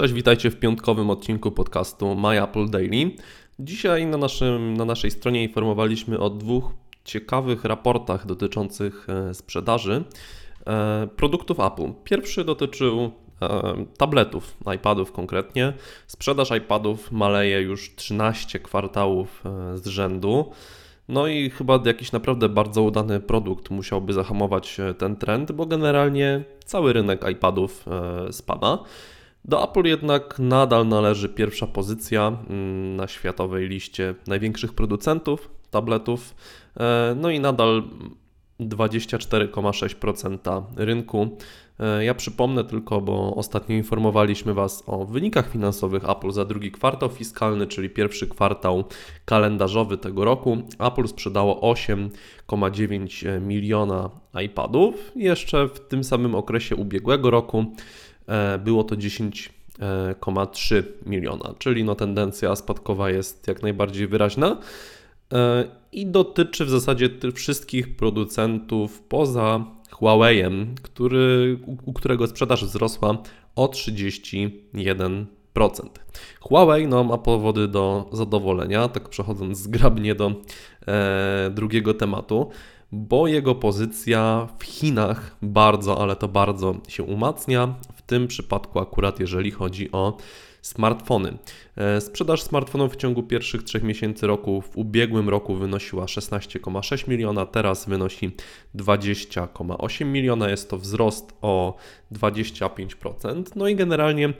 Cześć, witajcie w piątkowym odcinku podcastu My Apple Daily. Dzisiaj na, naszym, na naszej stronie informowaliśmy o dwóch ciekawych raportach dotyczących e, sprzedaży e, produktów Apple. Pierwszy dotyczył e, tabletów, iPadów konkretnie. Sprzedaż iPadów maleje już 13 kwartałów z rzędu. No i chyba jakiś naprawdę bardzo udany produkt musiałby zahamować ten trend, bo generalnie cały rynek iPadów spada. Do Apple jednak nadal należy pierwsza pozycja mm, na światowej liście największych producentów tabletów, e, no i nadal 24,6% rynku. E, ja przypomnę tylko, bo ostatnio informowaliśmy Was o wynikach finansowych Apple za drugi kwartał fiskalny, czyli pierwszy kwartał kalendarzowy tego roku. Apple sprzedało 8,9 miliona iPadów. Jeszcze w tym samym okresie ubiegłego roku było to 10,3 miliona, czyli no tendencja spadkowa jest jak najbardziej wyraźna e, i dotyczy w zasadzie wszystkich producentów poza Huawei'em, który, u którego sprzedaż wzrosła o 31%. Huawei no, ma powody do zadowolenia, tak przechodząc zgrabnie do e, drugiego tematu bo jego pozycja w Chinach bardzo, ale to bardzo się umacnia. W tym przypadku akurat jeżeli chodzi o smartfony. E, sprzedaż smartfonów w ciągu pierwszych trzech miesięcy roku w ubiegłym roku wynosiła 16,6 miliona, teraz wynosi 20,8 miliona. Jest to wzrost o 25%. No i generalnie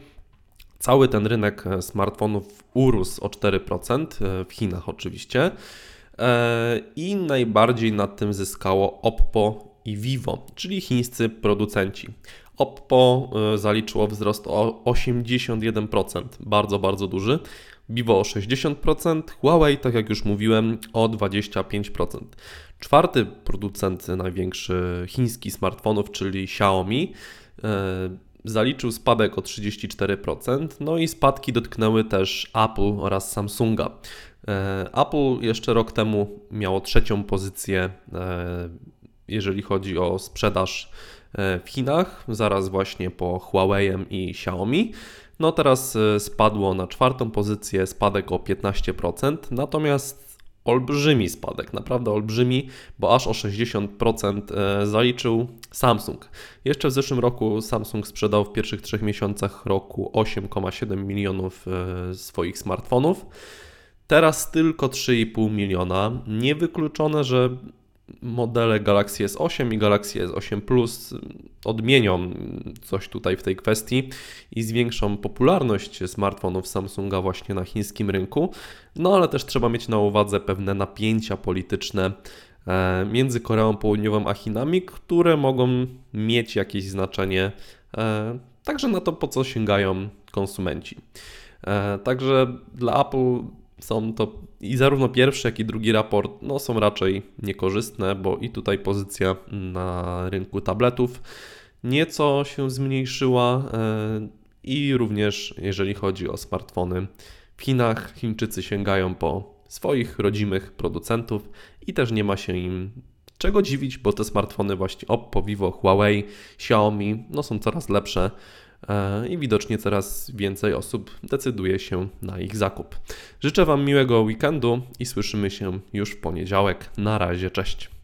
cały ten rynek smartfonów urósł o 4% e, w Chinach oczywiście. E, i najbardziej na tym zyskało Oppo i Vivo, czyli chińscy producenci. Oppo e, zaliczyło wzrost o 81%, bardzo, bardzo duży. Vivo o 60%, Huawei, tak jak już mówiłem, o 25%. Czwarty producent największy chiński smartfonów, czyli Xiaomi, e, zaliczył spadek o 34%, no i spadki dotknęły też Apple oraz Samsunga. E, Apple jeszcze rok temu miało trzecią pozycję, e, jeżeli chodzi o sprzedaż e, w Chinach, zaraz właśnie po Huawei'em i Xiaomi. No teraz spadło na czwartą pozycję, spadek o 15%, natomiast olbrzymi spadek, naprawdę olbrzymi, bo aż o 60% zaliczył Samsung. Jeszcze w zeszłym roku Samsung sprzedał w pierwszych trzech miesiącach roku 8,7 milionów swoich smartfonów. Teraz tylko 3,5 miliona. Niewykluczone, że modele Galaxy S8 i Galaxy S8 Plus odmienią coś tutaj w tej kwestii i zwiększą popularność smartfonów Samsunga właśnie na chińskim rynku. No ale też trzeba mieć na uwadze pewne napięcia polityczne e, między Koreą Południową a Chinami, które mogą mieć jakieś znaczenie e, także na to, po co sięgają konsumenci. E, także dla Apple są to i zarówno pierwszy, jak i drugi raport no, są raczej niekorzystne, bo i tutaj pozycja na rynku tabletów nieco się zmniejszyła e, i również jeżeli chodzi o smartfony. W Chinach, Chińczycy sięgają po swoich rodzimych producentów i też nie ma się im czego dziwić, bo te smartfony właśnie Oppo, Vivo, Huawei, Xiaomi no są coraz lepsze i widocznie coraz więcej osób decyduje się na ich zakup. Życzę Wam miłego weekendu i słyszymy się już w poniedziałek. Na razie, cześć.